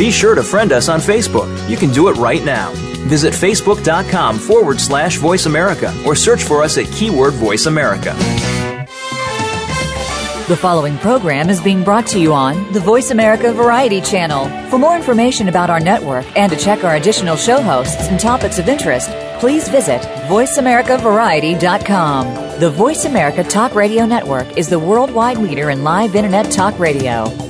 Be sure to friend us on Facebook. You can do it right now. Visit facebook.com forward slash voice America or search for us at keyword voice America. The following program is being brought to you on the Voice America Variety Channel. For more information about our network and to check our additional show hosts and topics of interest, please visit VoiceAmericaVariety.com. The Voice America Talk Radio Network is the worldwide leader in live Internet talk radio.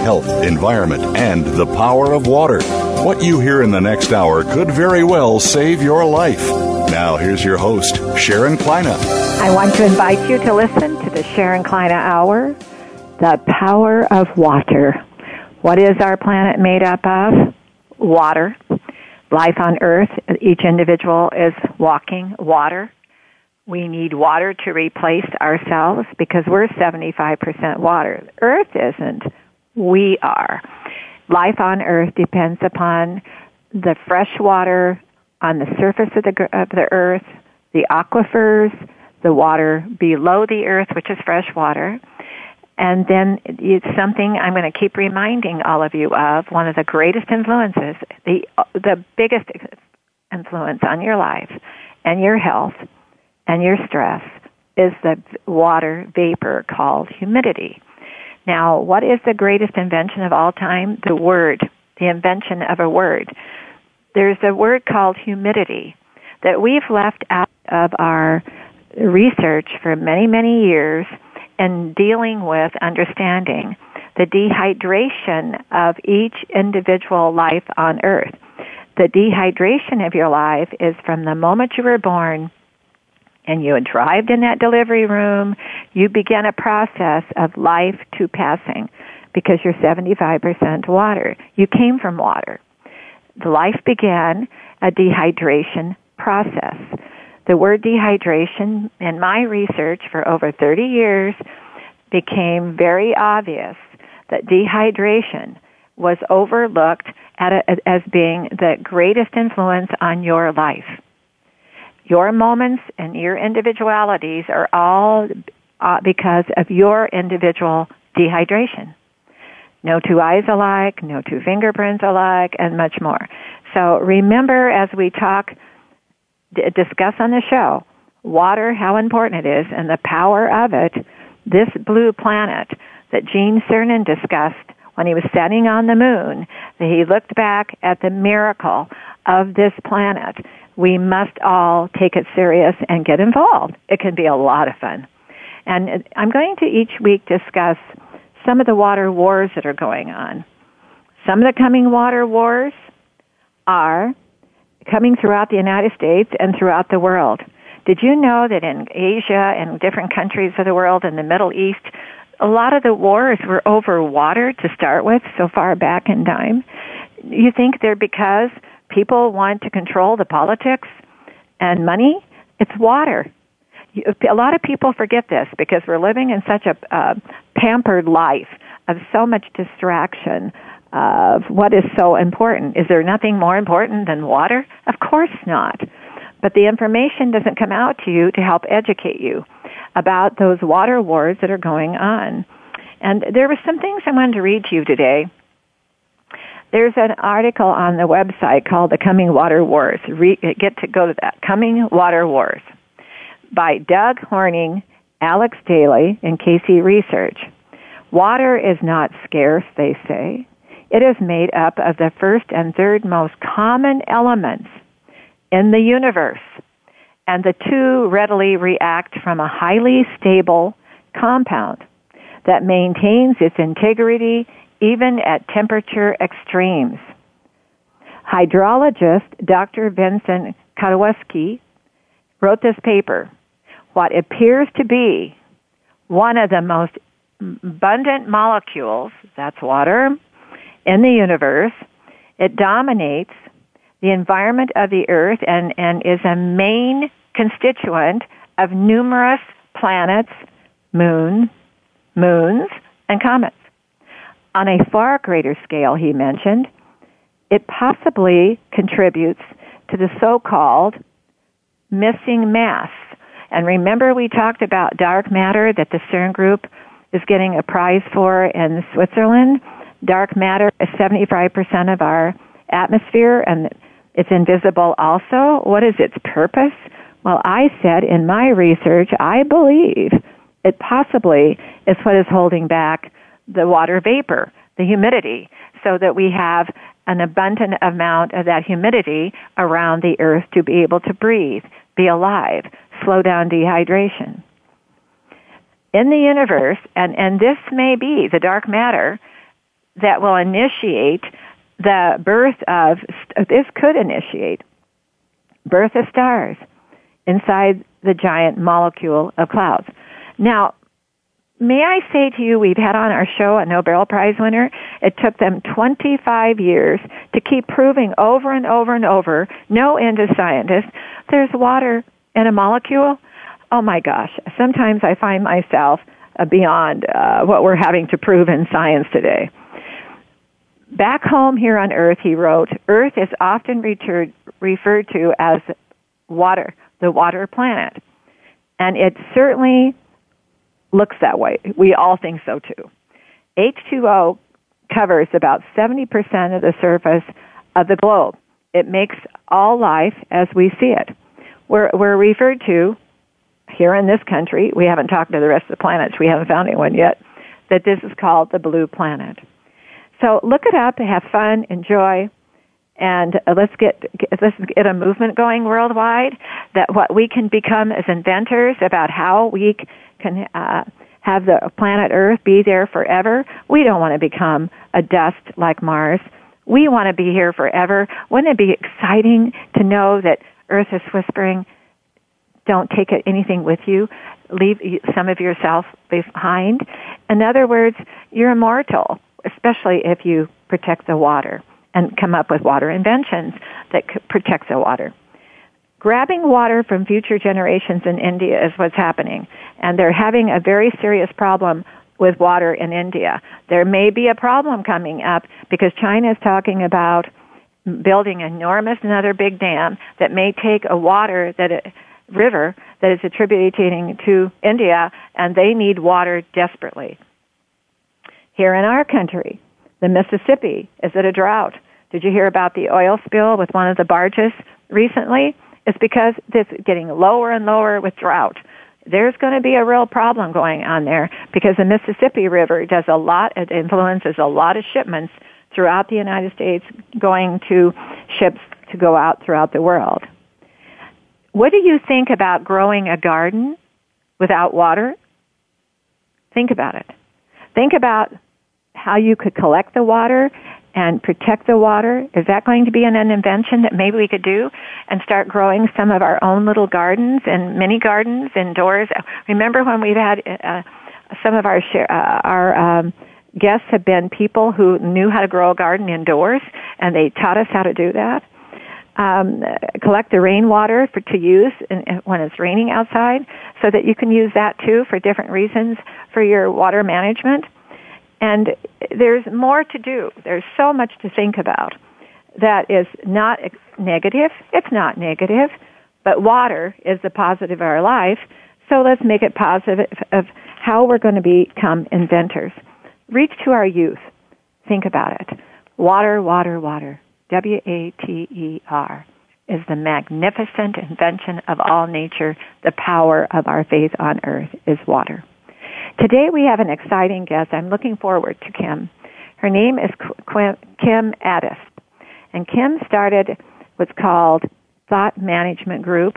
Health, Environment, and the Power of Water. What you hear in the next hour could very well save your life. Now, here's your host, Sharon Kleyne. I want to invite you to listen to the Sharon Kleyne Hour The Power of Water. What is our planet made up of? Water. Life on Earth, each individual is walking water. We need water to replace ourselves because we're 75% water. Earth isn't. We are. Life on Earth depends upon the fresh water on the surface of the, of the earth, the aquifers, the water below the earth, which is fresh water. And then it's something I'm going to keep reminding all of you of. One of the greatest influences, the, the biggest influence on your life and your health and your stress is the water vapor called humidity. Now, what is the greatest invention of all time? The word, the invention of a word. There's a word called humidity that we've left out of our research for many, many years in dealing with understanding the dehydration of each individual life on earth. The dehydration of your life is from the moment you were born and you arrived in that delivery room, you began a process of life to passing because you're 75% water. You came from water. The life began a dehydration process. The word dehydration in my research for over 30 years became very obvious that dehydration was overlooked a, as being the greatest influence on your life. Your moments and your individualities are all uh, because of your individual dehydration. No two eyes alike, no two fingerprints alike, and much more. So remember as we talk, d- discuss on the show, water, how important it is, and the power of it, this blue planet that Gene Cernan discussed when he was standing on the moon, he looked back at the miracle of this planet we must all take it serious and get involved. It can be a lot of fun. And I'm going to each week discuss some of the water wars that are going on. Some of the coming water wars are coming throughout the United States and throughout the world. Did you know that in Asia and different countries of the world in the Middle East, a lot of the wars were over water to start with so far back in time? You think they're because people want to control the politics and money, it's water. A lot of people forget this because we're living in such a uh, pampered life of so much distraction of what is so important. Is there nothing more important than water? Of course not. But the information doesn't come out to you to help educate you about those water wars that are going on. And there were some things I wanted to read to you today there's an article on the website called The Coming Water Wars. Re- get to go to that. Coming Water Wars by Doug Hornig, Alex Daley, and Casey Research. Water is not scarce, they say. It is made up of the first and third most common elements in the universe, and the two readily react from a highly stable compound that maintains its integrity even at temperature extremes. Hydrologist Dr. Vincent Kotwicki wrote this paper. What appears to be one of the most abundant molecules, that's water, in the universe, it dominates the environment of the earth and, and is a main constituent of numerous planets, moon, moons, and comets. On a far greater scale, he mentioned, it possibly contributes to the so-called missing mass. And remember we talked about dark matter that the CERN group is getting a prize for in Switzerland? Dark matter is 75% of our atmosphere and it's invisible also. What is its purpose? Well, I said in my research, I believe it possibly is what is holding back the water vapor, the humidity, so that we have an abundant amount of that humidity around the earth to be able to breathe, be alive, slow down dehydration. In the universe, and, and this may be the dark matter that will initiate the birth of, this could initiate birth of stars inside the giant molecule of clouds. Now, may I say to you, we've had on our show a Nobel Prize winner. It took them 25 years to keep proving over and over and over, no end of scientists, there's water in a molecule. Oh my gosh. Sometimes I find myself uh, beyond uh, what we're having to prove in science today. Back home here on Earth, he wrote, Earth is often referred, referred to as water, the water planet. And it certainly looks that way. We all think so too. H2O covers about 70% of the surface of the globe. It makes all life as we see it. We're, we're referred to here in this country, we haven't talked to the rest of the planets, we haven't found anyone yet, that this is called the blue planet. So look it up, have fun, enjoy, and uh, let's get, let's get a movement going worldwide that what we can become as inventors about how we can uh, have the planet Earth be there forever. We don't want to become a dust like Mars. We want to be here forever. Wouldn't it be exciting to know that Earth is whispering, don't take anything with you. Leave some of yourself behind. In other words, you're immortal, especially if you protect the water and come up with water inventions that protect the water grabbing water from future generations in India is what's happening. And they're having a very serious problem with water in India. There may be a problem coming up because China is talking about building enormous another big dam that may take a water that a river that is attributing to India and they need water desperately. Here in our country, the Mississippi is at a drought. Did you hear about the oil spill with one of the barges recently? It's because it's getting lower and lower with drought. There's going to be a real problem going on there because the Mississippi River does a lot, it influences a lot of shipments throughout the United States going to ships to go out throughout the world. What do you think about growing a garden without water? Think about it. Think about how you could collect the water and protect the water? Is that going to be an, an invention that maybe we could do and start growing some of our own little gardens and mini gardens indoors? Remember when we've had uh, some of our share, uh, our um, guests have been people who knew how to grow a garden indoors, and they taught us how to do that. Um, collect the rainwater for to use in, when it's raining outside, so that you can use that too for different reasons for your water management. And there's more to do. There's so much to think about that is not negative. It's not negative, but water is the positive of our life. So let's make it positive of how we're going to become inventors. Reach to our youth. Think about it. Water, water, water. W-A-T-E-R is the magnificent invention of all nature. The power of our faith on earth is water. Today we have an exciting guest. I'm looking forward to Kim. Her name is Kim Ades. And Kim started what's called Thought Management Group,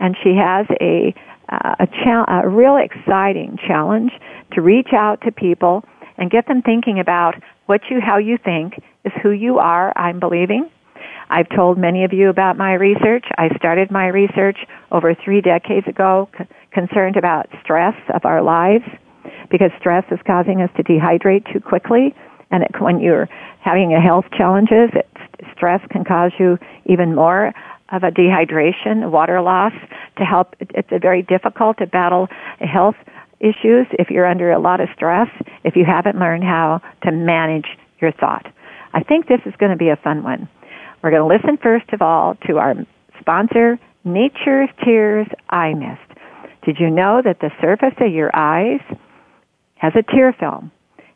and she has a, uh, a, cha- a real exciting challenge to reach out to people and get them thinking about what you, how you think is who you are, I'm believing. I've told many of you about my research. I started my research over three decades ago, concerned about stress of our lives because stress is causing us to dehydrate too quickly And it, when you're having a health challenges, it, stress can cause you even more of a dehydration, water loss. To help, it's very difficult to battle health issues if you're under a lot of stress. If you haven't learned how to manage your thought, I think this is going to be a fun one. We're going to listen first of all to our sponsor, Nature's Tears Eye Mist. Did you know that the surface of your eyes has a tear film?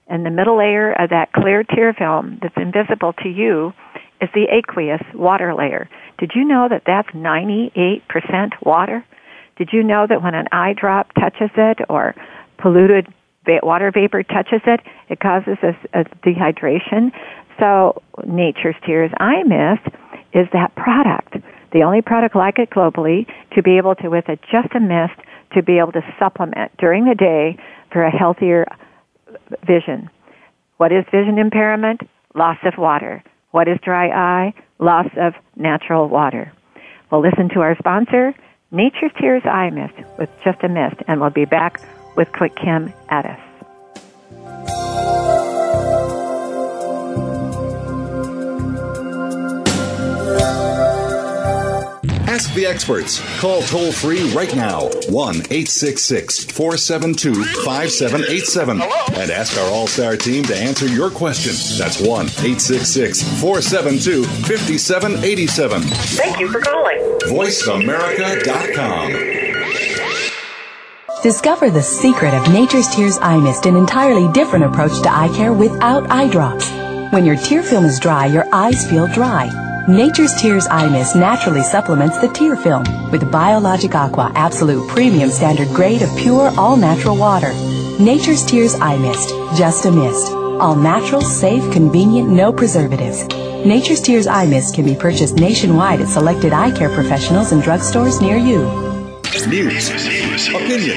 And the middle layer of that clear tear film that's invisible to you is the aqueous water layer. Did you know that that's 98% water? Did you know that when an eye drop touches it or polluted water vapor touches it, it causes a, a dehydration? So Nature's Tears Eye Mist is that product, the only product like it globally to be able to, with a, just a mist, to be able to supplement during the day for a healthier vision. What is vision impairment? Loss of water. What is dry eye? Loss of natural water. We'll listen to our sponsor, Nature's Tears Eye Mist, with just a mist, and we'll be back with Quick Kim Ades. Ask the experts. Call toll free right now 1 866 472 5787 and ask our All Star team to answer your question. That's 1 866 472 5787. Thank you for calling. VoiceAmerica.com. Discover the secret of Nature's Tears Eye Mist, an entirely different approach to eye care without eye drops. When your tear film is dry, your eyes feel dry. Nature's Tears Eye Mist naturally supplements the tear film with Biologic Aqua Absolute Premium Standard Grade of pure, all natural water. Nature's Tears Eye Mist, just a mist. All natural, safe, convenient, no preservatives. Nature's Tears Eye Mist can be purchased nationwide at selected eye care professionals and drugstores near you. News, opinion,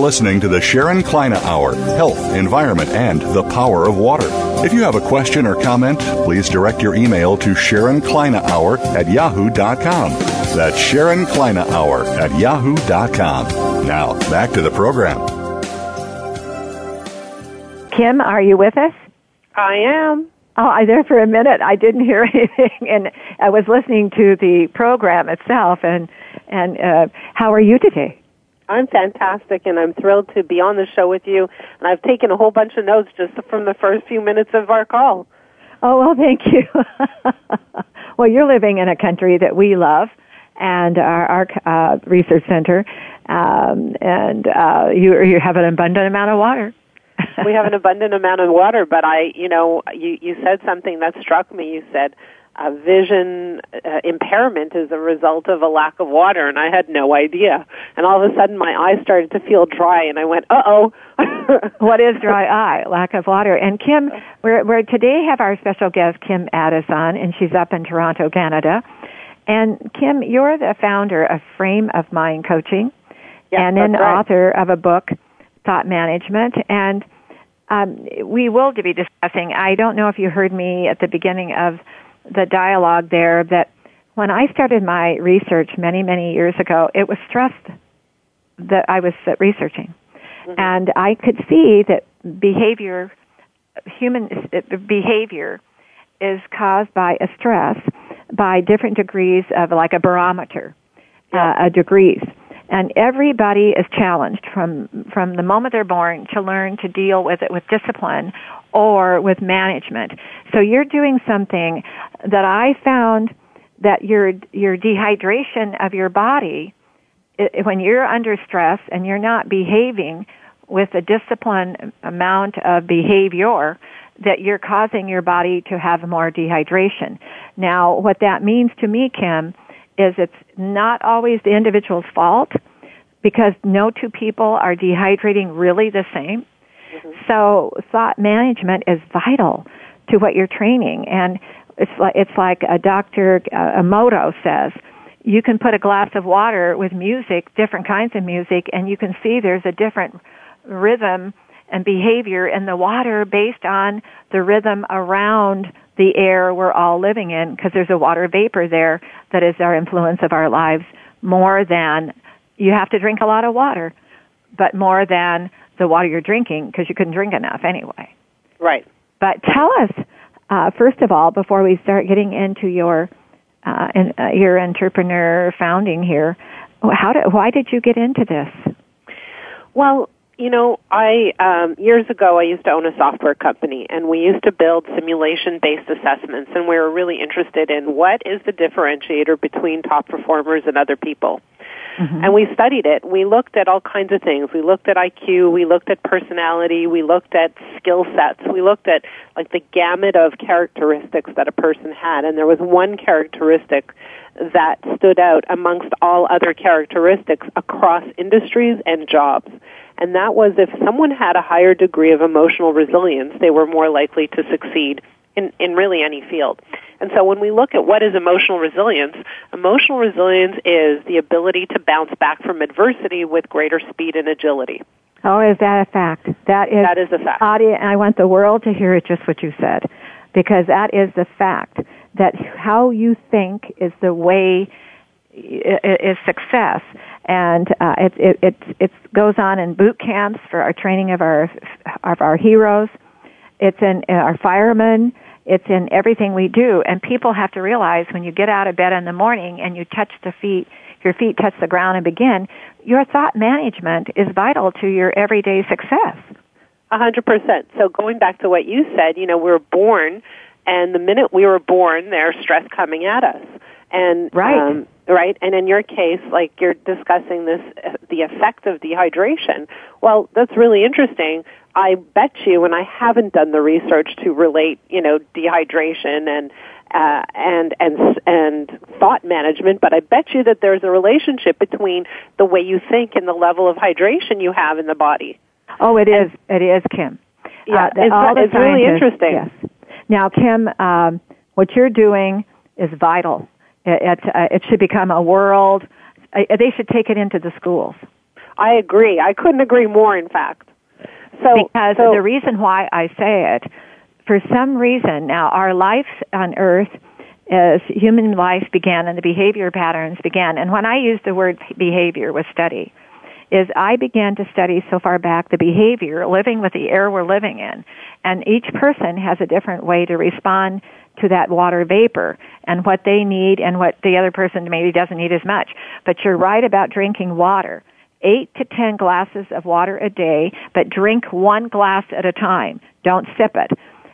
listening to the Sharon Kleyne Hour Health, Environment, and the Power of Water. If you have a question or comment, please direct your email to Sharon Kleyne Hour at yahoo.com. That's Sharon Kleyne Hour at yahoo.com. Now, back to the program. Kim, are you with us? I am. Oh, I there for a minute. I didn't hear anything, and I was listening to the program itself. And and uh, how are you today? I'm fantastic, and I'm thrilled to be on the show with you. And I've taken a whole bunch of notes just from the first few minutes of our call. Oh well, thank you. well, you're living in a country that we love, and our, our uh, research center, um, and uh, you you have an abundant amount of water. we have an abundant amount of water, but I, you know, you you said something that struck me. You said uh, vision uh, impairment is a result of a lack of water, and I had no idea. And all of a sudden, my eyes started to feel dry, and I went, "Uh oh." what is dry eye? Lack of water. And Kim, we're, we're today have our special guest Kim Ades on, and she's up in Toronto, Canada. And Kim, you're the founder of Frame of Mind Coaching, and an right. author of a book, Thought Management, and um, we will be discussing. I don't know if you heard me at the beginning of the dialogue there that when I started my research many, many years ago, it was stress that I was researching. Mm-hmm. And I could see that behavior, human behavior, is caused by a stress by different degrees of like a barometer, yeah. uh, degrees. And everybody is challenged from, from the moment they're born to learn to deal with it with discipline or with management. So you're doing something that I found that your your dehydration of your body it, when you're under stress and you're not behaving with a disciplined amount of behavior that you're causing your body to have more dehydration. Now, what that means to me, Kim, is it's not always the individual's fault because no two people are dehydrating really the same. Mm-hmm. So thought management is vital to what you're training. And It's like it's like a Dr. Uh, Emoto says. You can put a glass of water with music, different kinds of music, and you can see there's a different rhythm and behavior in the water based on the rhythm around the air we're all living in because there's a water vapor there that is our influence of our lives more than you have to drink a lot of water, but more than the water you're drinking because you couldn't drink enough anyway. Right. But tell us, uh, first of all, before we start getting into your uh, in, uh, your entrepreneur founding here, how did, why did you get into this? Well, you know, I um, years ago I used to own a software company, and we used to build simulation-based assessments, and we were really interested in what is the differentiator between top performers and other people. Mm-hmm. And we studied it. We looked at all kinds of things. We looked at IQ. We looked at personality. We looked at skill sets. We looked at like the gamut of characteristics that a person had. And there was one characteristic that stood out amongst all other characteristics across industries and jobs. And that was if someone had a higher degree of emotional resilience, they were more likely to succeed in, in really any field. And so when we look at what is emotional resilience, emotional resilience is the ability to bounce back from adversity with greater speed and agility. Oh, is that a fact? That is that is a fact. Audio, I want the world to hear it just what you said, because that is the fact that how you think is the way is success, and uh, it, it it it goes on in boot camps for our training of our of our heroes. It's in our firemen. It's in everything we do. And people have to realize when you get out of bed in the morning and you touch the feet, your feet touch the ground and begin, your thought management is vital to your everyday success. A hundred percent. So going back to what you said, you know, we we're born and the minute we were born, there's stress coming at us. And right. Um, right? And in your case, like you're discussing this, the effect of dehydration. Well, that's really interesting. I bet you, and I haven't done the research to relate, you know, dehydration and uh, and and and thought management, but I bet you that there's a relationship between the way you think and the level of hydration you have in the body. Oh, it is. It is, Kim. Yeah, uh, it's, it's really interesting. Yes. Now, Kim, um, what you're doing is vital it, it, uh, it should become a world. Uh, they should take it into the schools. I agree. I couldn't agree more. In fact, so because so, the reason why I say it, for some reason, now our life on Earth as human life began and the behavior patterns began. And when I use the word behavior with study, is I began to study so far back the behavior living with the air we're living in. And each person has a different way to respond to that water vapor and what they need and what the other person maybe doesn't need as much. But you're right about drinking water. Eight to ten glasses of water a day, but drink one glass at a time. Don't sip it.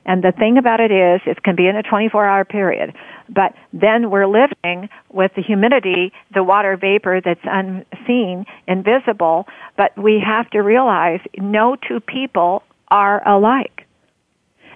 And the thing about it is, it can be in a 24 hour period. But then we're living with the humidity, the water vapor that's unseen, invisible, but we have to realize no two people are alike.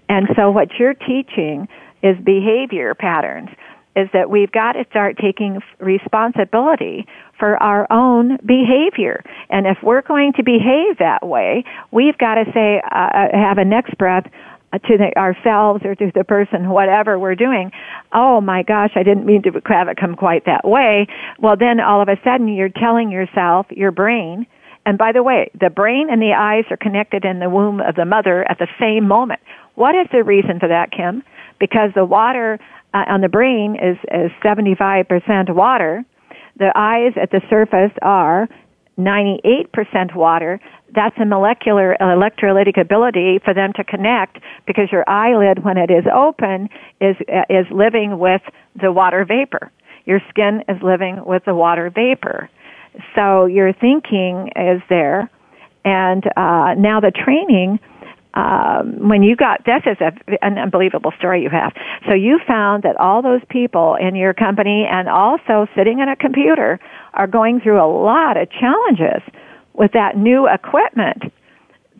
And so what you're teaching is behavior patterns is that we've got to start taking responsibility for our own behavior. And if we're going to behave that way, we've got to say, uh, uh have a next breath to the, ourselves or to the person, whatever we're doing, oh my gosh, I didn't mean to have it come quite that way. Well, then all of a sudden you're telling yourself, your brain, and by the way, the brain and the eyes are connected in the womb of the mother at the same moment. What is the reason for that, Kim? Because the water uh, on the brain is, is 75% water. The eyes at the surface are 98% water. That's a molecular electrolytic ability for them to connect because your eyelid, when it is open, is, uh, is living with the water vapor. Your skin is living with the water vapor. So your thinking is there. And uh, now the training um, when you got this is a, an unbelievable story you have. So you found that all those people in your company and also sitting in a computer are going through a lot of challenges with that new equipment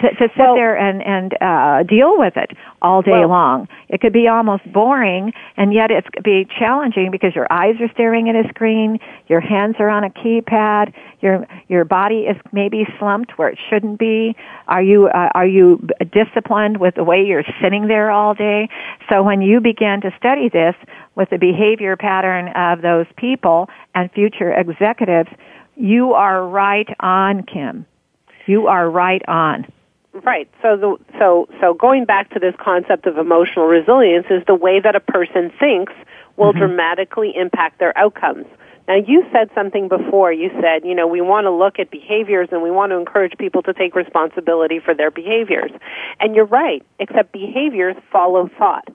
to, to sit well, there and and uh, deal with it all day well, long. It could be almost boring, and yet it could be challenging because your eyes are staring at a screen, your hands are on a keypad, your your body is maybe slumped where it shouldn't be. Are you uh, are you disciplined with the way you're sitting there all day? So when you begin to study this with the behavior pattern of those people and future executives, you are right on, Kim. You are right on. Right. So the so so going back to this concept of emotional resilience is the way that a person thinks will mm-hmm. dramatically impact their outcomes. Now you said something before. You said, you know, we want to look at behaviors and we want to encourage people to take responsibility for their behaviors. And you're right, except behaviors follow thought.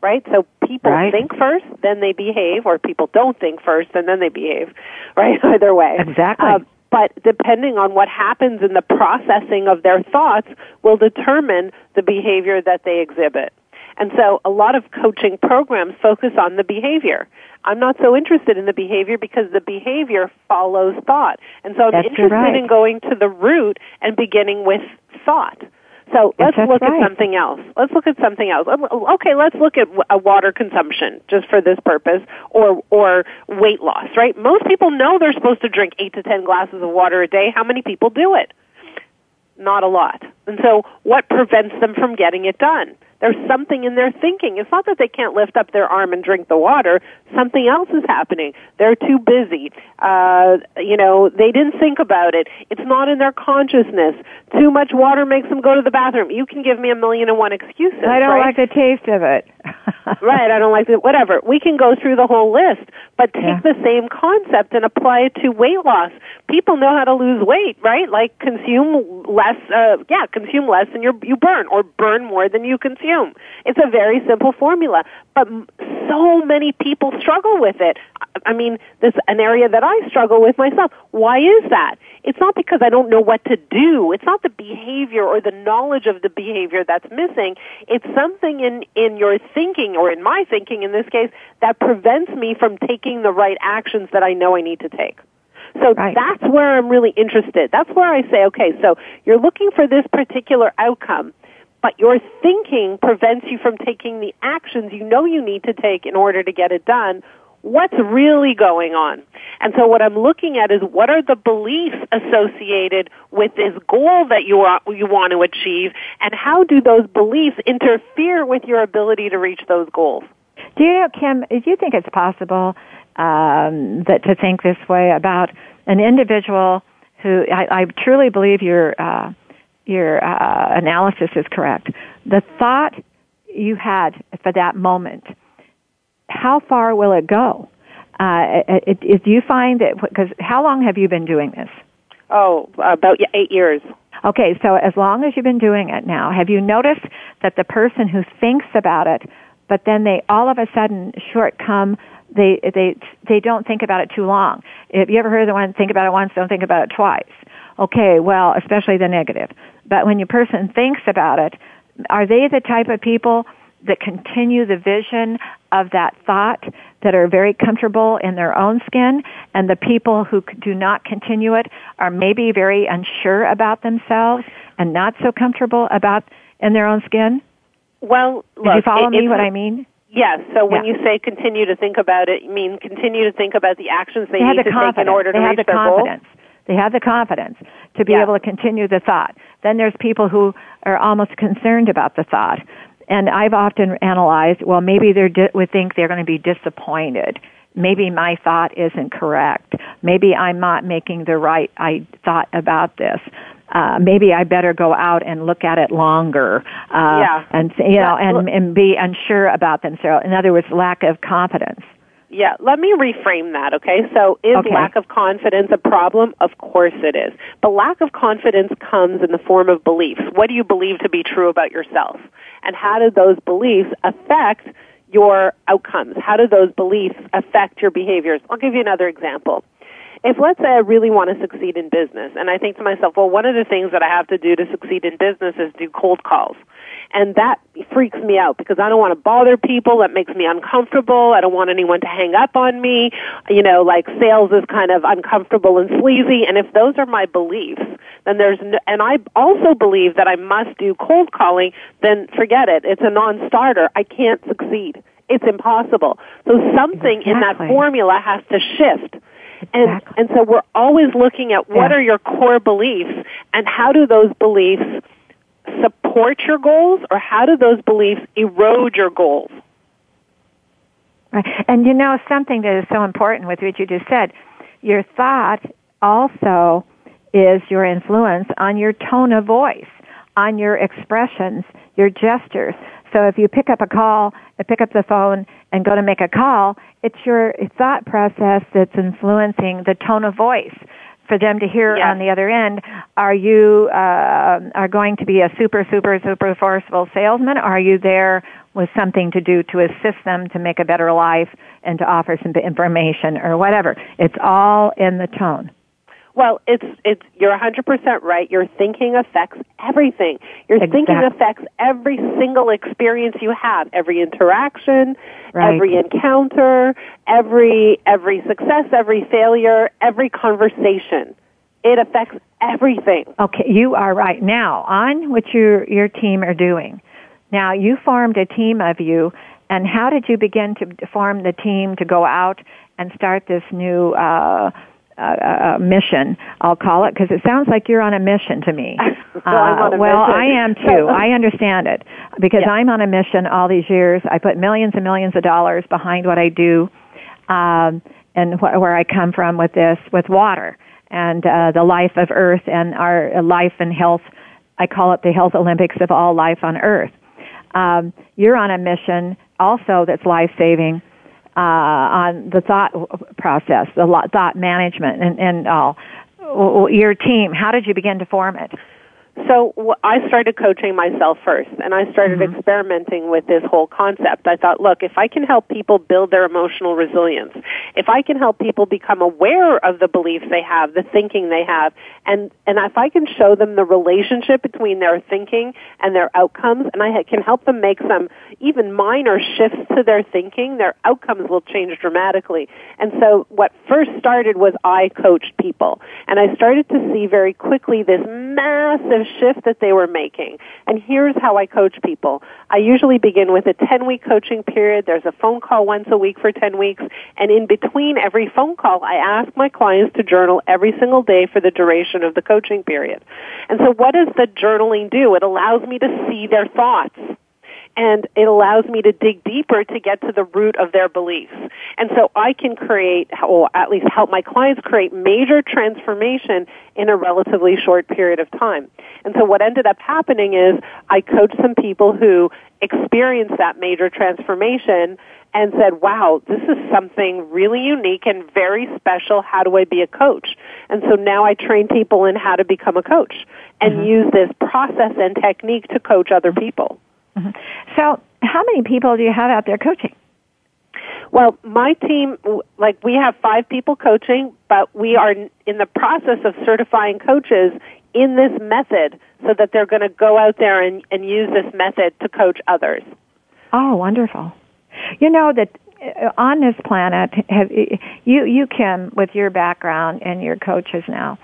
Right? So people right. think first, then they behave, or people don't think first and then they behave. Right? Either way. Exactly. Um, but depending on what happens in the processing of their thoughts will determine the behavior that they exhibit. And so a lot of coaching programs focus on the behavior. I'm not so interested in the behavior because the behavior follows thought. And so I'm That's interested right. in going to the root and beginning with thought. So let's look right. at something else. Let's look at something else. Um, okay, let's look at a water consumption just for this purpose, or or weight loss. Right? Most people know they're supposed to drink eight to ten glasses of water a day. How many people do it? Not a lot. And so, what prevents them from getting it done? There's something in their thinking. It's not that they can't lift up their arm and drink the water. Something else is happening. They're too busy. Uh, you know, they didn't think about it. It's not in their consciousness. Too much water makes them go to the bathroom. You can give me a million and one excuses. I don't right? like the taste of it. right, I don't like it. Whatever. We can go through the whole list, but take yeah. the same concept and apply it to weight loss. People know how to lose weight, right? Like consume less. Uh, yeah, consume less than you you burn, or burn more than you consume consume. It's a very simple formula, but so many people struggle with it. I mean, this is an area that I struggle with myself. Why is that? It's not because I don't know what to do. It's not the behavior or the knowledge of the behavior that's missing. It's something in, in your thinking, or in my thinking in this case, that prevents me from taking the right actions that I know I need to take. So right. that's where I'm really interested. That's where I say, okay, so you're looking for this particular outcome but your thinking prevents you from taking the actions you know you need to take in order to get it done, what's really going on? And so what I'm looking at is what are the beliefs associated with this goal that you, are, you want to achieve, and how do those beliefs interfere with your ability to reach those goals? Do you know, Kim, do you think it's possible um, that to think this way about an individual who I, I truly believe you're uh, your uh, analysis is correct. The thought you had for that moment, how far will it go? Uh, it, it, do you find that because how long have you been doing this? Oh, about eight years. Okay, so as long as you've been doing it now, have you noticed that the person who thinks about it, but then they all of a sudden short come, they they they don't think about it too long. Have you ever heard the one think about it once, don't think about it twice? Okay, well, especially the negative. But when your person thinks about it, are they the type of people that continue the vision of that thought that are very comfortable in their own skin and the people who do not continue it are maybe very unsure about themselves and not so comfortable about in their own skin? Well, look, Did you follow it, me what I mean? Yes. So when yeah. you say continue to think about it, you mean continue to think about the actions they, they need the to confidence. take in order they to have reach the their confidence. goal? They have the confidence to be yeah. able to continue the thought. Then there's people who are almost concerned about the thought. And I've often analyzed, well, maybe they di- would think they're going to be disappointed. Maybe my thought isn't correct. Maybe I'm not making the right I thought about this. Uh, maybe I better go out and look at it longer. Uh, yeah. And you know, and and be unsure about themselves. In other words, lack of confidence. Yeah, let me reframe that, okay? So is okay. lack of confidence a problem? Of course it is. But lack of confidence comes in the form of beliefs. What do you believe to be true about yourself? And how do those beliefs affect your outcomes? How do those beliefs affect your behaviors? I'll give you another example. If let's say I really want to succeed in business and I think to myself, well, one of the things that I have to do to succeed in business is do cold calls and that freaks me out because I don't want to bother people. That makes me uncomfortable. I don't want anyone to hang up on me. You know, like sales is kind of uncomfortable and sleazy. And if those are my beliefs, then there's no, and I also believe that I must do cold calling, then forget it. It's a non-starter. I can't succeed. It's impossible. So something exactly. in that formula has to shift. And, Exactly. and so we're always looking at what Yeah. are your core beliefs and how do those beliefs support your goals or how do those beliefs erode your goals? Right. And you know something that is so important with what you just said, your thought also is your influence on your tone of voice, on your expressions, your gestures. So if you pick up a call, uh, pick up the phone and go to make a call, it's your thought process that's influencing the tone of voice for them to hear Yes. on the other end. Are you uh, are going to be a super super super forceful salesman? Or are you there with something to do to assist them to make a better life and to offer some information or whatever? It's all in the tone. Well, it's it's you're 100% right. Your thinking affects everything. Your thinking affects every single experience you have, every interaction, Right. every encounter, every every success, every failure, every conversation. It affects everything. Okay, you are right. Now, on what your your team are doing. Now, you formed a team of you, and how did you begin to form the team to go out and start this new uh, uh, uh, mission? I'll call it because it sounds like you're on a mission to me. Well, Uh, well. I am too. I understand it because Yeah. I'm on a mission all these years. I put millions and millions of dollars behind what I do, um, and wh- where I come from with this, with water and uh, the life of Earth and our life and health. I call it the Health Olympics of all life on Earth. Um, you're on a mission also that's life saving uh, on the thought process, the thought management, and, and all. Your team, how did you begin to form it? So w- I started coaching myself first, and I started Mm-hmm. experimenting with this whole concept. I thought, look, if I can help people build their emotional resilience, if I can help people become aware of the beliefs they have, the thinking they have, and and if I can show them the relationship between their thinking and their outcomes, and I ha- can help them make some even minor shifts to their thinking, their outcomes will change dramatically. And so, what first started was I coached people, and I started to see very quickly this massive shift that they were making. And here's how I coach people. I usually begin with a 10 week coaching period. There's a phone call once a week for 10 weeks. And in between every phone call, I ask my clients to journal every single day for the duration of the coaching period. And so what does the journaling do? It allows me to see their thoughts and it allows me to dig deeper to get to the root of their beliefs. And so I can create, or at least help my clients create major transformation in a relatively short period of time. And so what ended up happening is I coached some people who experienced that major transformation and said, wow, this is something really unique and very special. How do I be a coach? And so now I train people in how to become a coach and mm-hmm. use this process and technique to coach other people. So, how many people do you have out there coaching? Well, my team, like we have five people coaching, but we are in the process of certifying coaches in this method so that they're going to go out there and, and use this method to coach others. Oh, wonderful. You know that uh, on this planet, have, you, you Kim, with your background and your coaches now,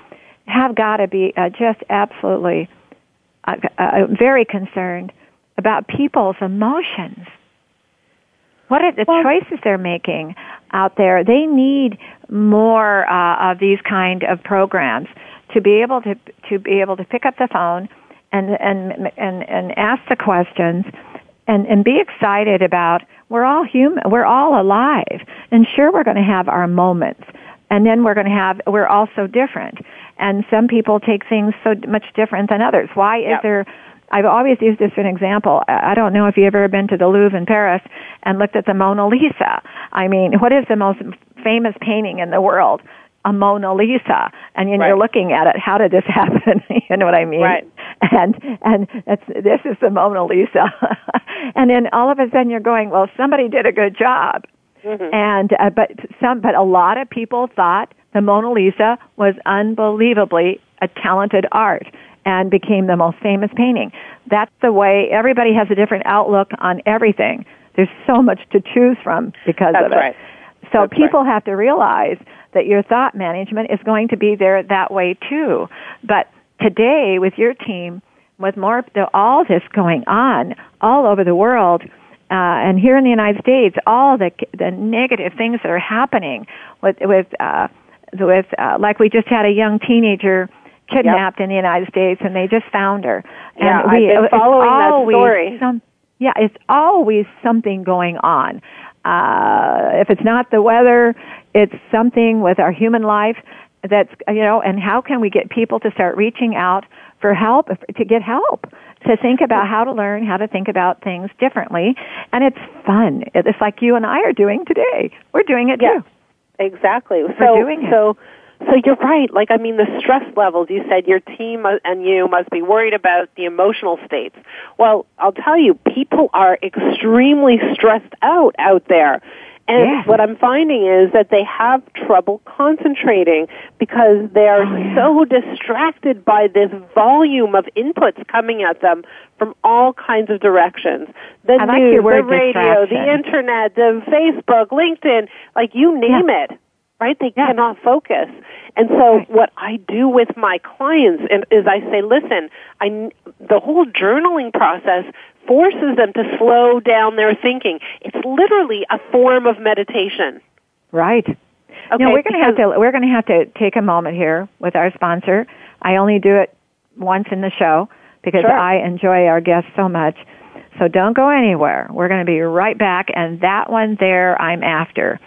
have got to be uh, just absolutely uh, uh, very concerned about people's emotions. What are the Well- choices they're making out there? They need more uh, of these kind of programs to be able to to be able to pick up the phone and and and and ask the questions and and be excited about we're all human we're all alive and sure we're going to have our moments and then we're going to have we're all so different and some people take things so much different than others why is Yep. there I've always used this as an example. I don't know if you've ever been to the Louvre in Paris and looked at the Mona Lisa. I mean, what is the most famous painting in the world? A Mona Lisa. And you know, you're Right. looking at it, how did this happen? you know what I mean? Right. And, and it's, this is the Mona Lisa. and then all of a sudden you're going, well, somebody did a good job. And, uh, but some, but a lot of people thought the Mona Lisa was unbelievably a talented art and became the most famous painting. That's the way everybody has a different outlook on everything. There's so much to choose from because That's of it. right. So That's people have to realize that your thought management is going to be there that way too. But today with your team, with more of all this going on all over the world, uh, and here in the United States, all the the negative things that are happening with with uh, with uh, like we just had a young teenager kidnapped yep. in the United States, and they just found her. And yeah, we, I've been following that story. Some, yeah, it's always something going on. Uh, if it's not the weather, it's something with our human life that's you know. And how can we get people to start reaching out for help to get help? to think about how to learn how to think about things differently and it's fun it's like you and i are doing today we're doing it yeah, too exactly we're so doing it. so so you're right like i mean the stress levels you said your team and you must be worried about the emotional states well i'll tell you people are extremely stressed out out there and yeah. what I'm finding is that they have trouble concentrating because they are oh, yeah. so distracted by this volume of inputs coming at them from all kinds of directions. The I like news, your word the radio, distraction. the internet, the Facebook, LinkedIn, like you name yeah. it, right? They Yeah. cannot focus. And so what I do with my clients is I say, listen, I, the whole journaling process forces them to slow down their thinking. It's literally a form of meditation. Right. Okay, now we're going to have to we're going to have to take a moment here with our sponsor. I only do it once in the show because Sure. I enjoy our guests so much. So don't go anywhere. We're going to be right back, and that one there I'm after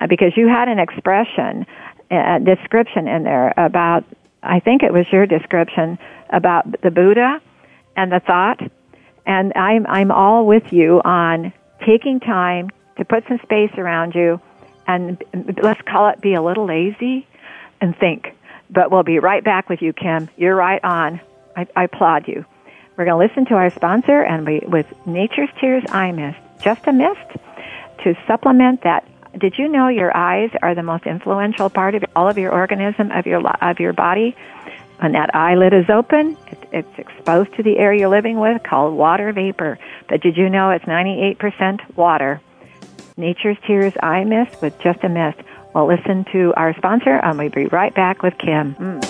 Uh, because you had an expression, a description in there about I think it was your description about the Buddha and the thought, and I'm I'm all with you on taking time to put some space around you and let's call it be a little lazy and think. But we'll be right back with you, Kim. You're right on. I, I applaud you. We're going to listen to our sponsor and we, with Nature's Tears Eye Mist, just a mist to supplement that. Did you know your eyes are the most influential part of all of your organism of your of your body? When that eyelid is open, it, it's exposed to the air you're living with, called water vapor. But did you know it's 98% water? Nature's Tears Eye Mist with just a mist. Well, listen to our sponsor, and we'll be right back with Kim. Mm.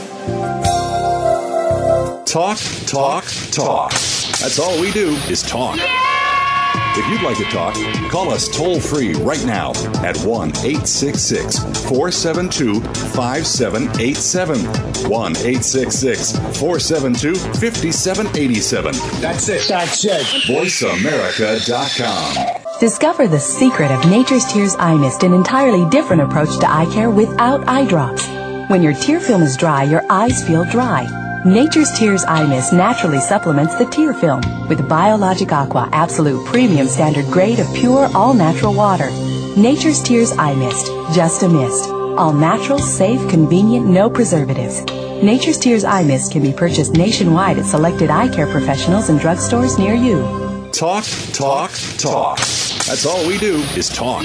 Talk, talk, talk. That's all we do is talk. If you'd like to talk, call us toll free right now at 1 866 472 5787. 1 866 472 5787. That's it. That's it. VoiceAmerica.com. Discover the secret of Nature's Tears Eye Mist, an entirely different approach to eye care without eye drops. When your tear film is dry, your eyes feel dry. Nature's Tears Eye Mist naturally supplements the tear film with Biologic Aqua Absolute Premium Standard Grade of pure, all natural water. Nature's Tears Eye Mist, just a mist. All natural, safe, convenient, no preservatives. Nature's Tears Eye Mist can be purchased nationwide at selected eye care professionals and drugstores near you. Talk, talk, talk. That's all we do is talk.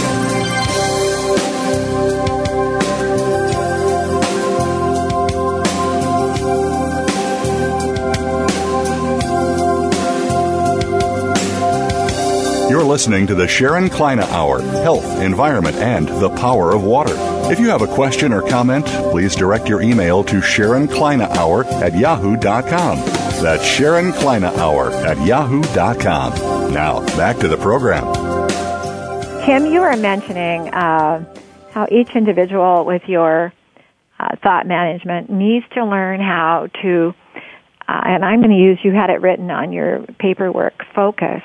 You're listening to the Sharon Kleyne Hour Health, Environment, and the Power of Water. If you have a question or comment, please direct your email to Sharon Hour at yahoo.com. That's Sharon Hour at yahoo.com. Now, back to the program. Kim, you were mentioning uh, how each individual with your uh, thought management needs to learn how to, uh, and I'm going to use, you had it written on your paperwork, focus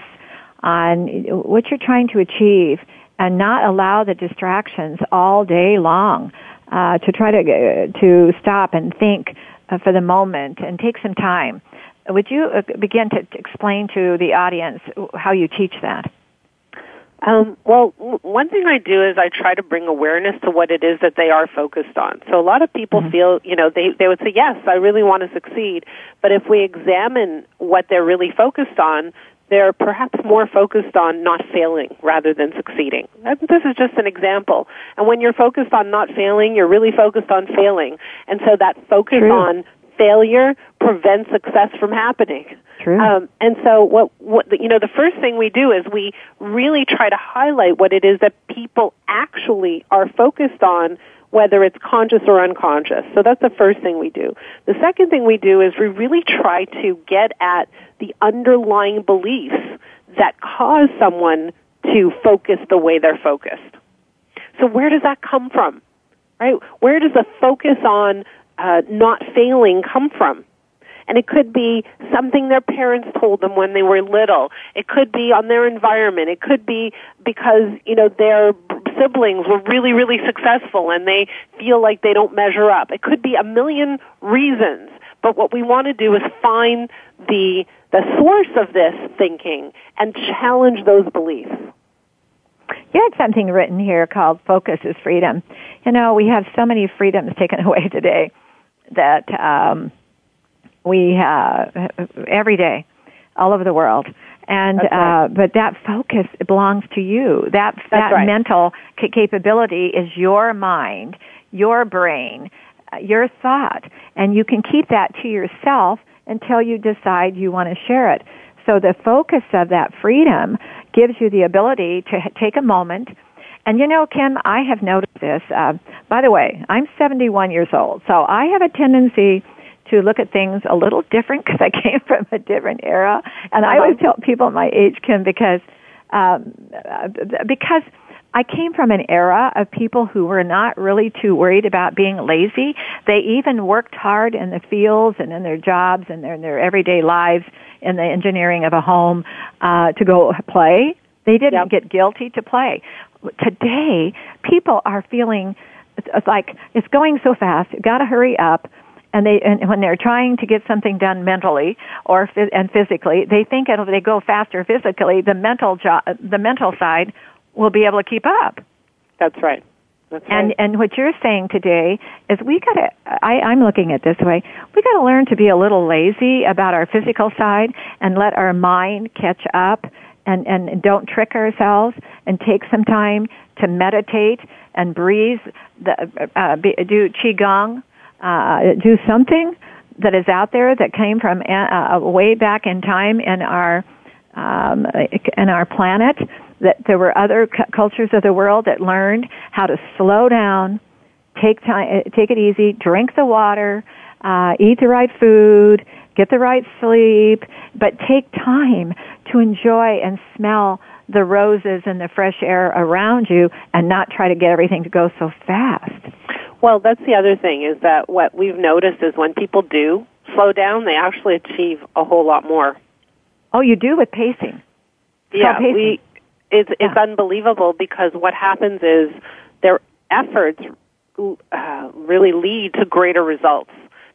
on what you're trying to achieve and not allow the distractions all day long uh, to try to uh, to stop and think uh, for the moment and take some time. Would you uh, begin to, to explain to the audience how you teach that? Um, well, one thing I do is I try to bring awareness to what it is that they are focused on. So a lot of people Mm-hmm. feel, you know, they they would say, "Yes, I really want to succeed," but if we examine what they're really focused on, they're perhaps more focused on not failing rather than succeeding. This is just an example. And when you're focused on not failing, you're really focused on failing. And so that focus True. on failure prevents success from happening. True. Um, and so what, what, you know, the first thing we do is we really try to highlight what it is that people actually are focused on whether it's conscious or unconscious. So that's the first thing we do. The second thing we do is we really try to get at the underlying beliefs that cause someone to focus the way they're focused. So where does that come from? Right? Where does the focus on uh, not failing come from? And it could be something their parents told them when they were little. It could be on their environment. It could be because, you know, their siblings were really, really successful and they feel like they don't measure up. It could be a million reasons. But what we want to do is find the, the source of this thinking and challenge those beliefs. You had something written here called Focus is Freedom. You know, we have so many freedoms taken away today that um, we uh, every day, all over the world. And right. uh, but that focus belongs to you. That that right. mental ca- capability is your mind, your brain, your thought, and you can keep that to yourself until you decide you want to share it. So the focus of that freedom gives you the ability to take a moment. And you know, Kim, I have noticed this. Uh, by the way, I'm 71 years old, so I have a tendency to look at things a little different because I came from a different era. And I always tell people my age, Kim, because um, uh, because I came from an era of people who were not really too worried about being lazy. They even worked hard in the fields and in their jobs and their, in their everyday lives in the engineering of a home uh, to go play. They didn't Yep. get guilty to play. Today, people are feeling it's like it's going so fast. Got to hurry up. And they and when they're trying to get something done mentally or phys- and physically, they think if they go faster physically, the mental jo- the mental side will be able to keep up. That's right. That's And right. and what you're saying today is we got to. I, I'm looking at this way. We got to learn to be a little lazy about our physical side and let our mind catch up. And, and don't trick ourselves and take some time to meditate and breathe, the, uh, be, do qigong, uh, do something that is out there that came from uh, way back in time in our um, in our planet. That there were other cu- cultures of the world that learned how to slow down, take time, uh, take it easy, drink the water, uh, eat the right food, get the right sleep, but take time to enjoy and smell the roses and the fresh air around you and not try to get everything to go so fast. Well, that's the other thing is that what we've noticed is when people do slow down, they actually achieve a whole lot more. Oh, you do with pacing. Yeah, pacing. we it's it's Yeah. unbelievable because what happens is their efforts uh, really lead to greater results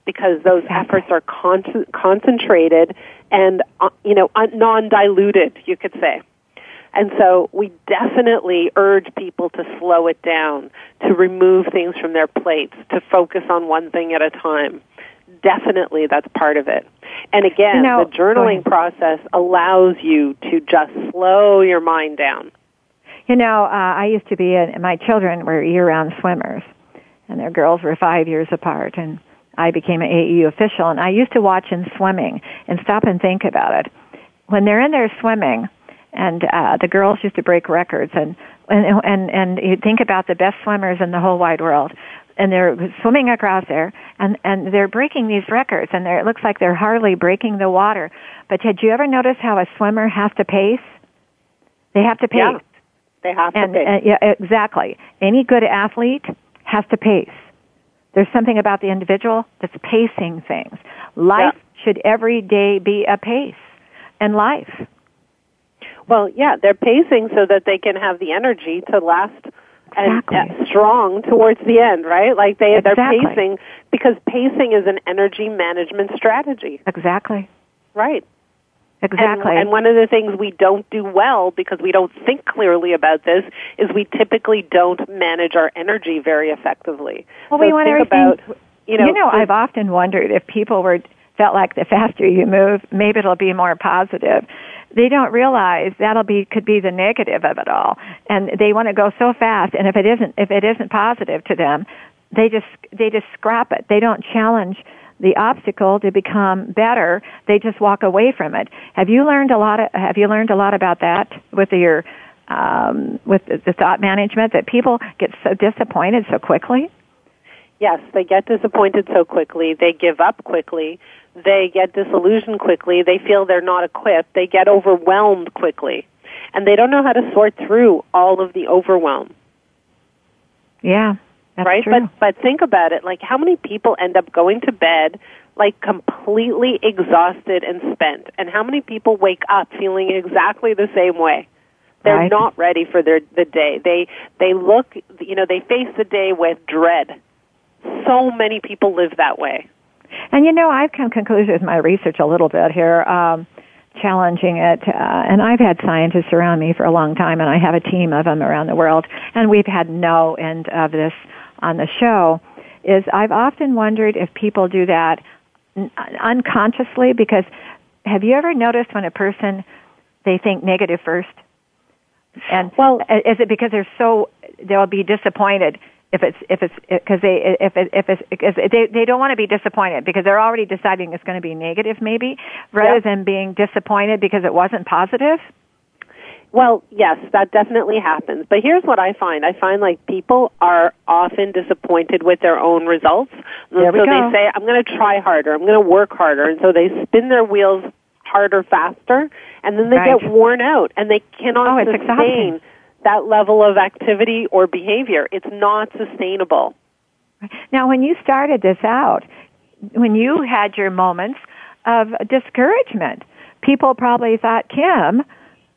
because those efforts are con- concentrated and uh, you know un- non-diluted, you could say. And so we definitely urge people to slow it down, to remove things from their plates, to focus on one thing at a time. Definitely that's part of it. And again, You know- the journaling process allows you to just slow your mind down. You know, uh, I used to be, a, my children were year-round swimmers, and their girls were five years apart, and I became an AAU official, and I used to watch in swimming and stop and think about it. When they're in there swimming, and uh, the girls used to break records, and and and and you think about the best swimmers in the whole wide world, and they're swimming across there, and and they're breaking these records, and it looks like they're hardly breaking the water. But did you ever notice how a swimmer has to pace? They have to pace. Yeah. They have to pace and yeah, exactly. Any good athlete has to pace. There's something about the individual that's pacing things. Life should every day be a pace and life. Well, yeah, they're pacing so that they can have the energy to last and Exactly. uh, strong towards the end, right? Like they they're pacing because pacing is an energy management strategy, Exactly. right? Exactly. And, one of the things we don't do well because we don't think clearly about this is we typically don't manage our energy very effectively. well, so we want everything. about you know, you know, I've often wondered if people were felt like the faster you move, maybe it'll be more positive. They don't realize that'll be could be the negative of it all, and they want to go so fast. And if it isn't if it isn't positive to them, they just they just scrap it. They don't challenge the obstacle to become better. They just walk away from it. Have you learned a lot? Of, have you learned a lot about that with your um, with the thought management that people get so disappointed so quickly? Yes, they get disappointed so quickly. They give up quickly. They get disillusioned quickly. They feel they're not equipped. They get overwhelmed quickly. And they don't know how to sort through all of the overwhelm. Yeah, right? True. But but think about it. Like how many people end up going to bed like completely exhausted and spent, and how many people wake up feeling exactly the same way? They're right. not ready for their the day. They they look, you know, they face the day with dread. So many people live that way. And you know, I've come to conclusions with my research a little bit here. Um, challenging it. Uh, and I've had scientists around me for a long time, and I have a team of them around the world, and we've had no end of this on the show. Is I've often wondered if people do that unconsciously because have you ever noticed when a person they think negative first? And well, is it because they're so they'll be disappointed if it's if it's because they if it, if it's because they they don't want to be disappointed because they're already deciding it's going to be negative maybe rather yeah. than being disappointed because it wasn't positive. Well, yes, that definitely happens. But here's what I find. I find like people are often disappointed with their own results. There we so go. they say, I'm going to try harder. I'm going to work harder. And so they spin their wheels harder, faster, and then they Right. get worn out and they cannot Oh, it's sustain. That level of activity or behavior. It's not sustainable. Now, when you started this out, when you had your moments of discouragement, people probably thought, Kim,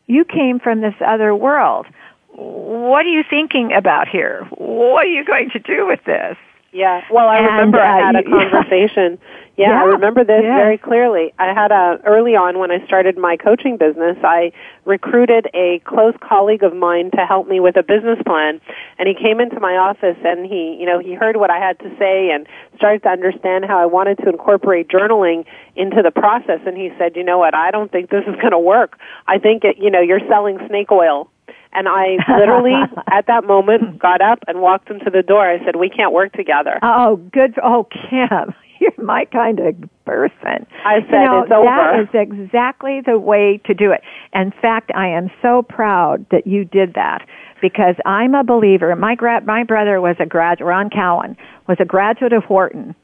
you came from this other world. What are you thinking about here? What are you going to do with this? Yeah. Well, I And, remember I uh, had a you- yeah. conversation. Yeah, I remember this yeah. very clearly. I had a early on when I started my coaching business, I recruited a close colleague of mine to help me with a business plan, and he came into my office and he, you know, he heard what I had to say and started to understand how I wanted to incorporate journaling into the process and he said, "You know what? I don't think this is going to work. I think it, you know, you're selling snake oil." And I literally, at that moment, got up and walked him to the door. I said, "We can't work together." Oh, good. Oh, Kim, you're my kind of person. I said, you know, "It's over." That is exactly the way to do it. In fact, I am so proud that you did that because I'm a believer. My gra- my brother was a graduate. Ron Cowan was a graduate of Wharton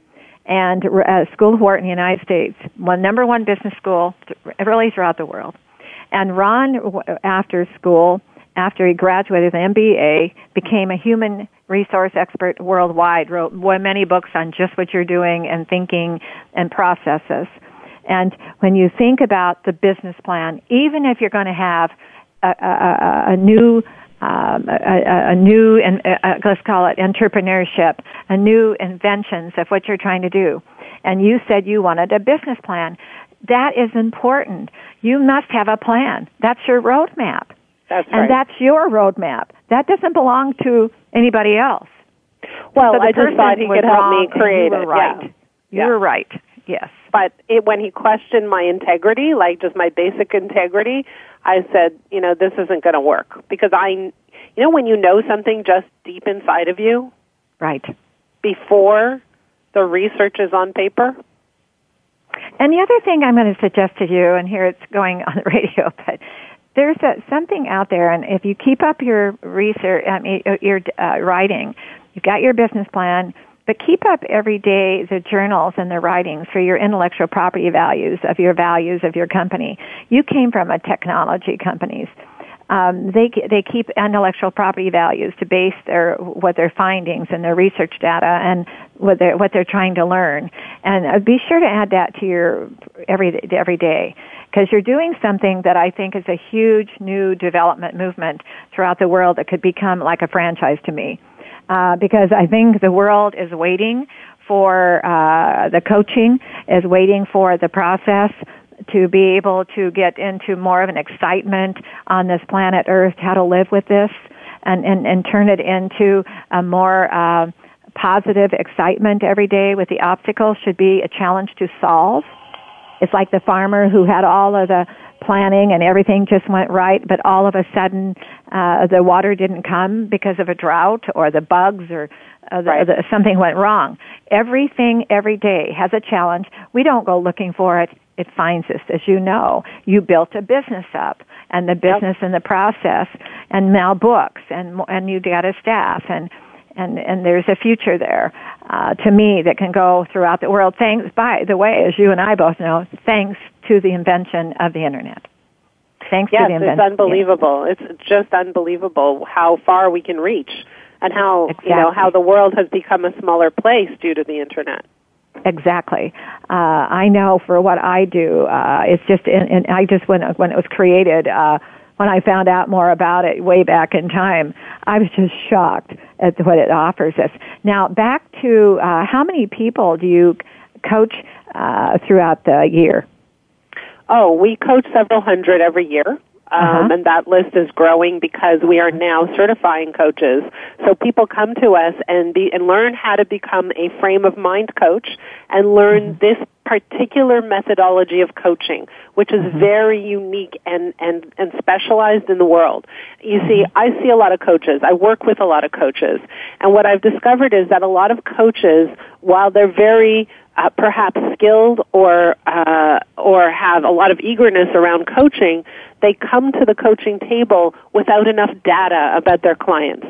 and uh, School of Wharton, in the United States, one number one business school, really throughout the world. And Ron, w- after school, after he graduated with an MBA, became a human resource expert worldwide, wrote many books on just what you're doing and thinking and processes. And when you think about the business plan, even if you're going to have a, a, a new um, a, a, new, and uh, let's call it entrepreneurship, a new inventions of what you're trying to do. And you said you wanted a business plan. That is important. You must have a plan. That's your roadmap. That's and right. that's your roadmap. That doesn't belong to anybody else. well, so I just person thought he could help me create you it. right. Yeah. You Yeah. were right. Yes. But it, when he questioned my integrity, like just my basic integrity, I said, you know, this isn't going to work because I, you know, when you know something just deep inside of you Right. before the research is on paper. And the other thing I'm going to suggest to you, and here it's going on the radio, but there's a, something out there, and if you keep up your research, I mean, your uh, writing, you've got your business plan, but keep up every day the journals and the writings for your intellectual property values of your values of your company. You came from a technology companies. Um, they they keep intellectual property values to base their what their findings and their research data and what they're what they're trying to learn. And uh, be sure to add that to your every every day because you're doing something that I think is a huge new development movement throughout the world that could become like a franchise to me. Uh, because I think the world is waiting for uh, the coaching, is waiting for the process to be able to get into more of an excitement on this planet Earth, how to live with this, and and, and turn it into a more uh, positive excitement every day. With the obstacles should be a challenge to solve It's like the farmer who had all of the planning and everything just went right, but all of a sudden uh, the water didn't come because of a drought or the bugs or uh, the, Right. the, something went wrong. Everything every day has a challenge. We don't go looking for it. It finds us, as you know. You built a business up, and the business and the process, and now books, and and you got a staff, and and and there's a future there uh, to me that can go throughout the world. Thanks, by the way, as you and I both know, thanks to the invention of the internet. Thanks Yes, to the it's invention. unbelievable. It's just unbelievable how far we can reach and how you know how the world has become a smaller place due to the internet. Exactly. Uh, I know for what I do, uh, it's just, and, and I just when when it was created, uh, when I found out more about it way back in time, I was just shocked at what it offers us. Now, back to uh, how many people do you coach uh, throughout the year? Oh, we coach several hundred every year. Um, Uh-huh. And that list is growing because we are now certifying coaches. So people come to us and be and learn how to become a frame of mind coach and learn this particular methodology of coaching, which is very unique and, and, and specialized in the world. You see, I see a lot of coaches. I work with a lot of coaches. And what I've discovered is that a lot of coaches, while they're very uh, perhaps skilled or uh, or have a lot of eagerness around coaching, they come to the coaching table without enough data about their clients.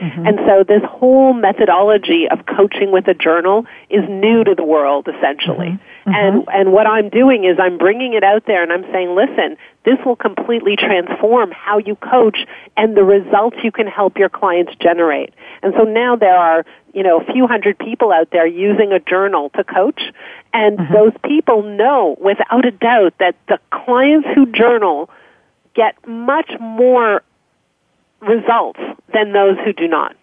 Mm-hmm. And so this whole methodology of coaching with a journal is new to the world essentially. Mm-hmm. Mm-hmm. And and what I'm doing is I'm bringing it out there and I'm saying, listen, this will completely transform how you coach and the results you can help your clients generate. And so now there are, you know, a few hundred people out there using a journal to coach. And those people know without a doubt that the clients who journal get much more results than those who do not.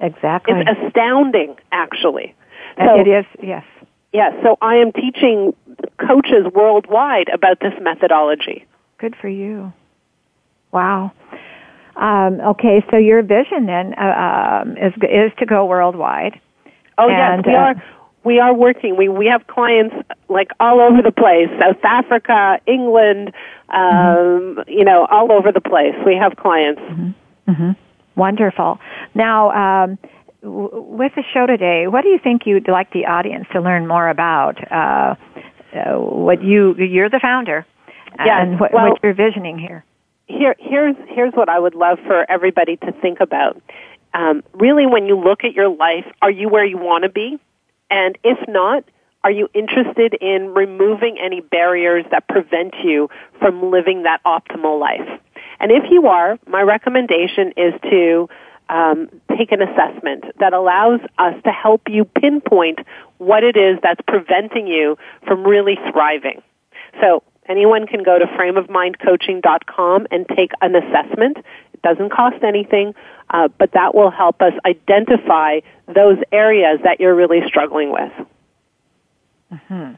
Exactly. It's astounding, actually. So, it is, yes. yeah, so I am teaching coaches worldwide about this methodology. Good for you. Wow. Um, okay, so your vision then uh, um, is is to go worldwide. Oh And, yes, we uh, are. We are working. We we have clients like all over the place: South Africa, England, um, you know, all over the place. We have clients. Mm-hmm. Wonderful. Now, um, w- with the show today, what do you think you'd like the audience to learn more about? Uh, uh, what you you're the founder, Yes, and what, well- what you're visioning here. Here, here's here's what I would love for everybody to think about. Um, really, when you look at your life, are you where you want to be? And if not, are you interested in removing any barriers that prevent you from living that optimal life? And if you are, my recommendation is to um, take an assessment that allows us to help you pinpoint what it is that's preventing you from really thriving. So anyone can go to frameofmindcoaching.com and take an assessment. It doesn't cost anything, uh, but that will help us identify those areas that you're really struggling with. Hmm.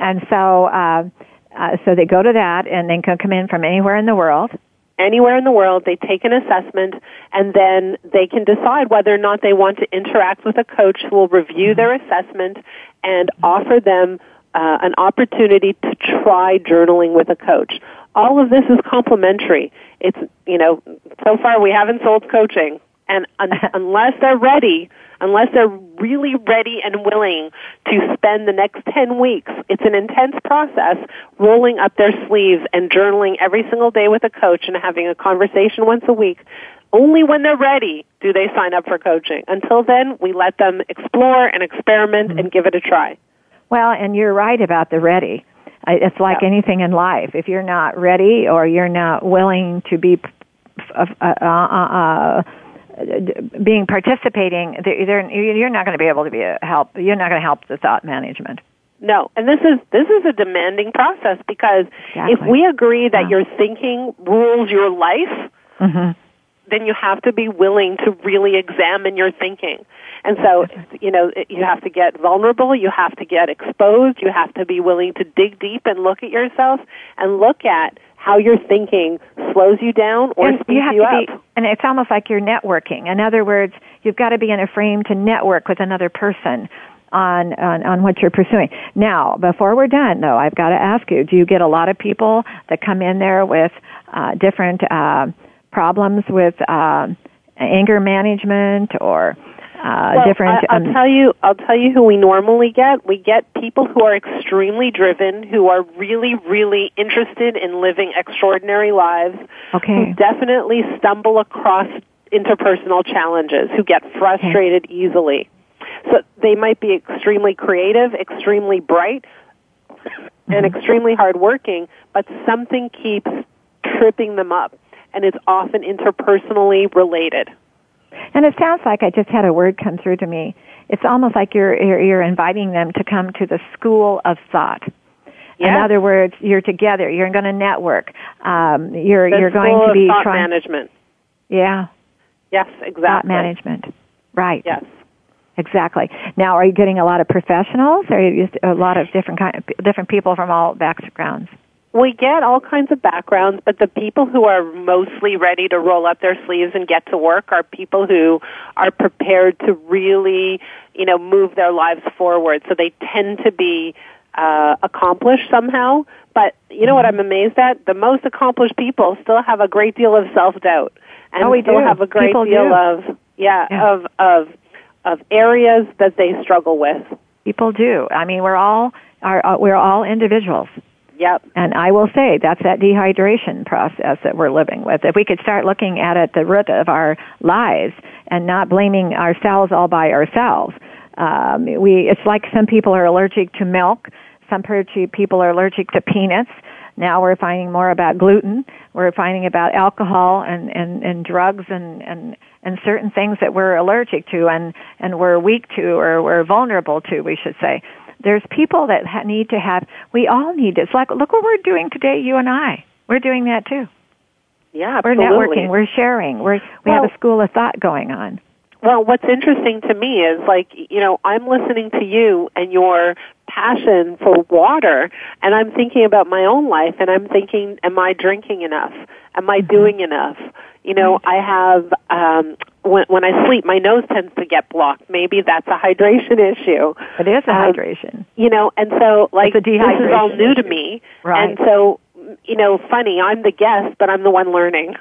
And so, uh, uh, so they go to that, and they can come in from anywhere in the world. Anywhere in the world, they take an assessment and then they can decide whether or not they want to interact with a coach who will review their assessment and offer them uh, an opportunity to try journaling with a coach. All of this is complimentary. It's, you know, so far we haven't sold coaching. And un- unless they're ready, unless they're really ready and willing to spend the next 10 weeks, it's an intense process, rolling up their sleeves and journaling every single day with a coach and having a conversation once a week. Only when they're ready do they sign up for coaching. Until then, we let them explore and experiment and give it a try. Well, and you're right about the ready. It's like Yeah. anything in life. If you're not ready or you're not willing to be uh, uh, uh, uh, being participating, they're, they're- you're not going to be able to be a help. You're not going to help the thought management. No, and this is this is a demanding process because if we agree that Yeah. your thinking rules your life, hmm then you have to be willing to really examine your thinking. And so, you know, you have to get vulnerable, you have to get exposed, you have to be willing to dig deep and look at yourself and look at how you're thinking slows you down or and speeds you have you to up. be, and it's almost like you're networking. In other words, you've got to be in a frame to network with another person. on, on, on what you're pursuing. Now, before we're done though, I've got to ask you, do you get a lot of people that come in there with uh, different uh, problems with uh, anger management or uh, well, different. I, will um, tell you. I'll tell you who we normally get. We get people who are extremely driven, who are really, really interested in living extraordinary lives. Okay. Who definitely stumble across interpersonal challenges, who get frustrated okay. easily. So they might be extremely creative, extremely bright, mm-hmm. and extremely hardworking, but something keeps tripping them up, and it's often interpersonally related. And it sounds like I just had a word come through to me. It's almost like you're you're, you're inviting them to come to the school of thought. Yeah. In other words, you're together. You're going to network. Um, you're the you're going to be thought trying. management. Yeah. Yes, exactly. Thought management. Right. Yes. Exactly. Now, are you getting a lot of professionals, or are you just a lot of different kind, different people from all backgrounds? We get all kinds of backgrounds, but the people who are mostly ready to roll up their sleeves and get to work are people who are prepared to really, you know, move their lives forward. So they tend to be uh, accomplished somehow. But you know what I'm amazed at? The most accomplished people still have a great deal of self doubt, and oh, we still do. have a great people deal do. of yeah, Yeah. of of of areas that they struggle with. People do. I mean, we're all are uh, we're all individuals. Yep. And I will say that's that dehydration process that we're living with. If we could start looking at it the root of our lives and not blaming ourselves all by ourselves, um, we it's like some people are allergic to milk, some people are allergic to peanuts. Now we're finding more about gluten. We're finding about alcohol and, and, and drugs and, and, and certain things that we're allergic to and, and we're weak to or we're vulnerable to, we should say there's people that ha- need to have we all need it. it's like look what we're doing today you and i. We're doing that too. Yeah, we're networking we're sharing we're we Well- have a school of thought going on. Well, what's interesting to me is like, you know, I'm listening to you and your passion for water and I'm thinking about my own life and I'm thinking, am I drinking enough? Am I doing enough? You know, I have, um, when, when I sleep, my nose tends to get blocked. Maybe that's a hydration issue. it is a Um, hydration You know, and so like this is all new to me. Right. And so, you know, funny, I'm the guest, but I'm the one learning.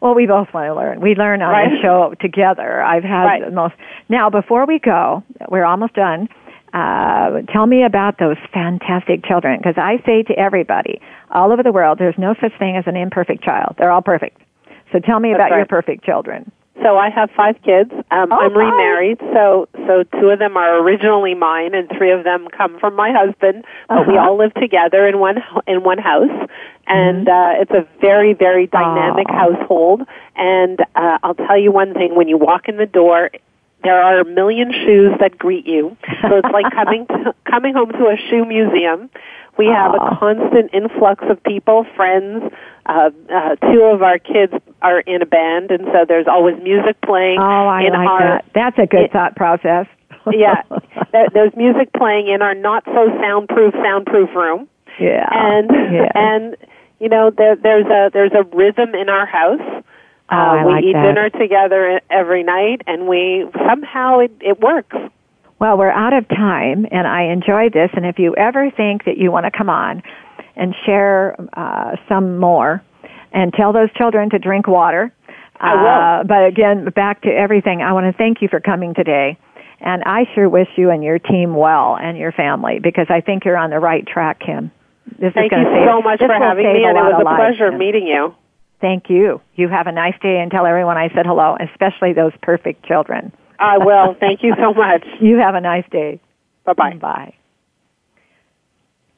well we both want to learn we learn on Right. the show together i've had Right. the most now before we go we're almost done uh, tell me about those fantastic children because i say to everybody all over the world there's no such thing as an imperfect child they're all perfect so tell me That's about your perfect children So I have five kids. Um, Oh, I'm remarried, so so two of them are originally mine, and three of them come from my husband. But we Uh-huh. all live together in one ho- in one house, and uh, it's a very very dynamic household. And uh, I'll tell you one thing: when you walk in the door, there are a million shoes that greet you. So it's like coming to, coming home to a shoe museum. We have a constant influx of people, friends. Uh, uh, two of our kids are in a band, and so there's always music playing. Oh, I in like our, that. That's a good it- thought process. yeah, there, there's music playing in our not so soundproof soundproof room, yeah. and yeah. and you know there, there's a there's a rhythm in our house. Oh, Uh, we like eat that. dinner together every night, and we somehow it, it works. Well, we're out of time, and I enjoy this. And if you ever think that you want to come on and share uh, some more, and tell those children to drink water. I will. Uh, but again, back to everything. I want to thank you for coming today. And I sure wish you and your team well and your family because I think you're on the right track, Kim. This Thank is you save, so much for having me, and it was a pleasure Kim. meeting you. Thank you. You have a nice day and tell everyone I said hello, especially those perfect children. I will. Thank you so much. You have a nice day. Bye bye. Bye.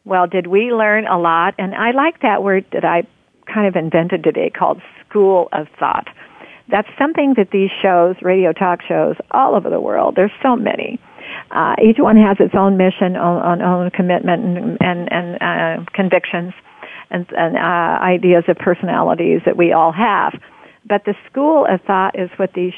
Well, did we learn a lot? And I like that word that I kind of invented today called school of thought. That's something that these shows, radio talk shows all over the world, there's so many. Uh, each one has its own mission, own, own, own commitment, and, and, and uh, convictions, and, and uh, ideas of personalities that we all have. But the school of thought is what these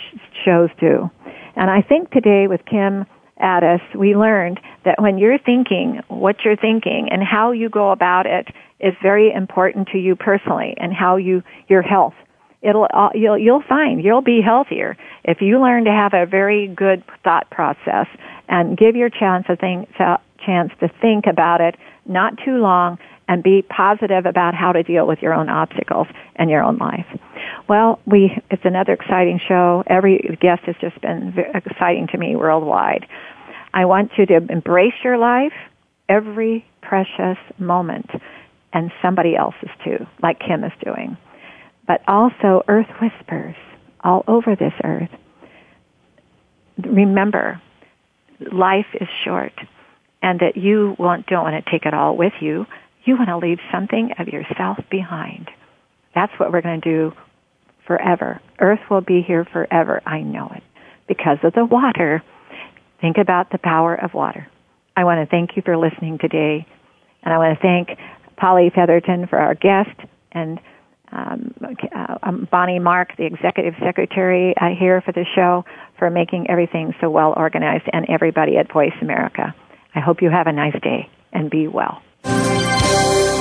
shows do. And I think today with Kim Ades, we learned that when you're thinking what you're thinking and how you go about it is very important to you personally and how you, your health. It'll, uh, you'll, you'll find you'll be healthier if you learn to have a very good thought process and give your chance a think, chance to think about it, not too long, and be positive about how to deal with your own obstacles in your own life. Well, we it's another exciting show. Every guest has just been exciting to me worldwide. I want you to embrace your life, every precious moment, and somebody else's too, like Kim is doing. But also, Earth whispers all over this earth. Remember, life is short, and that you want, don't want to take it all with you. You want to leave something of yourself behind. That's what we're going to do forever. Earth will be here forever. I know it. Because of the water. Think about the power of water. I want to thank you for listening today. And I want to thank Polly Featherton for our guest and um, uh, um, Bonnie Mark, the executive secretary uh, here for the show, for making everything so well organized, and everybody at Voice America. I hope you have a nice day and be well.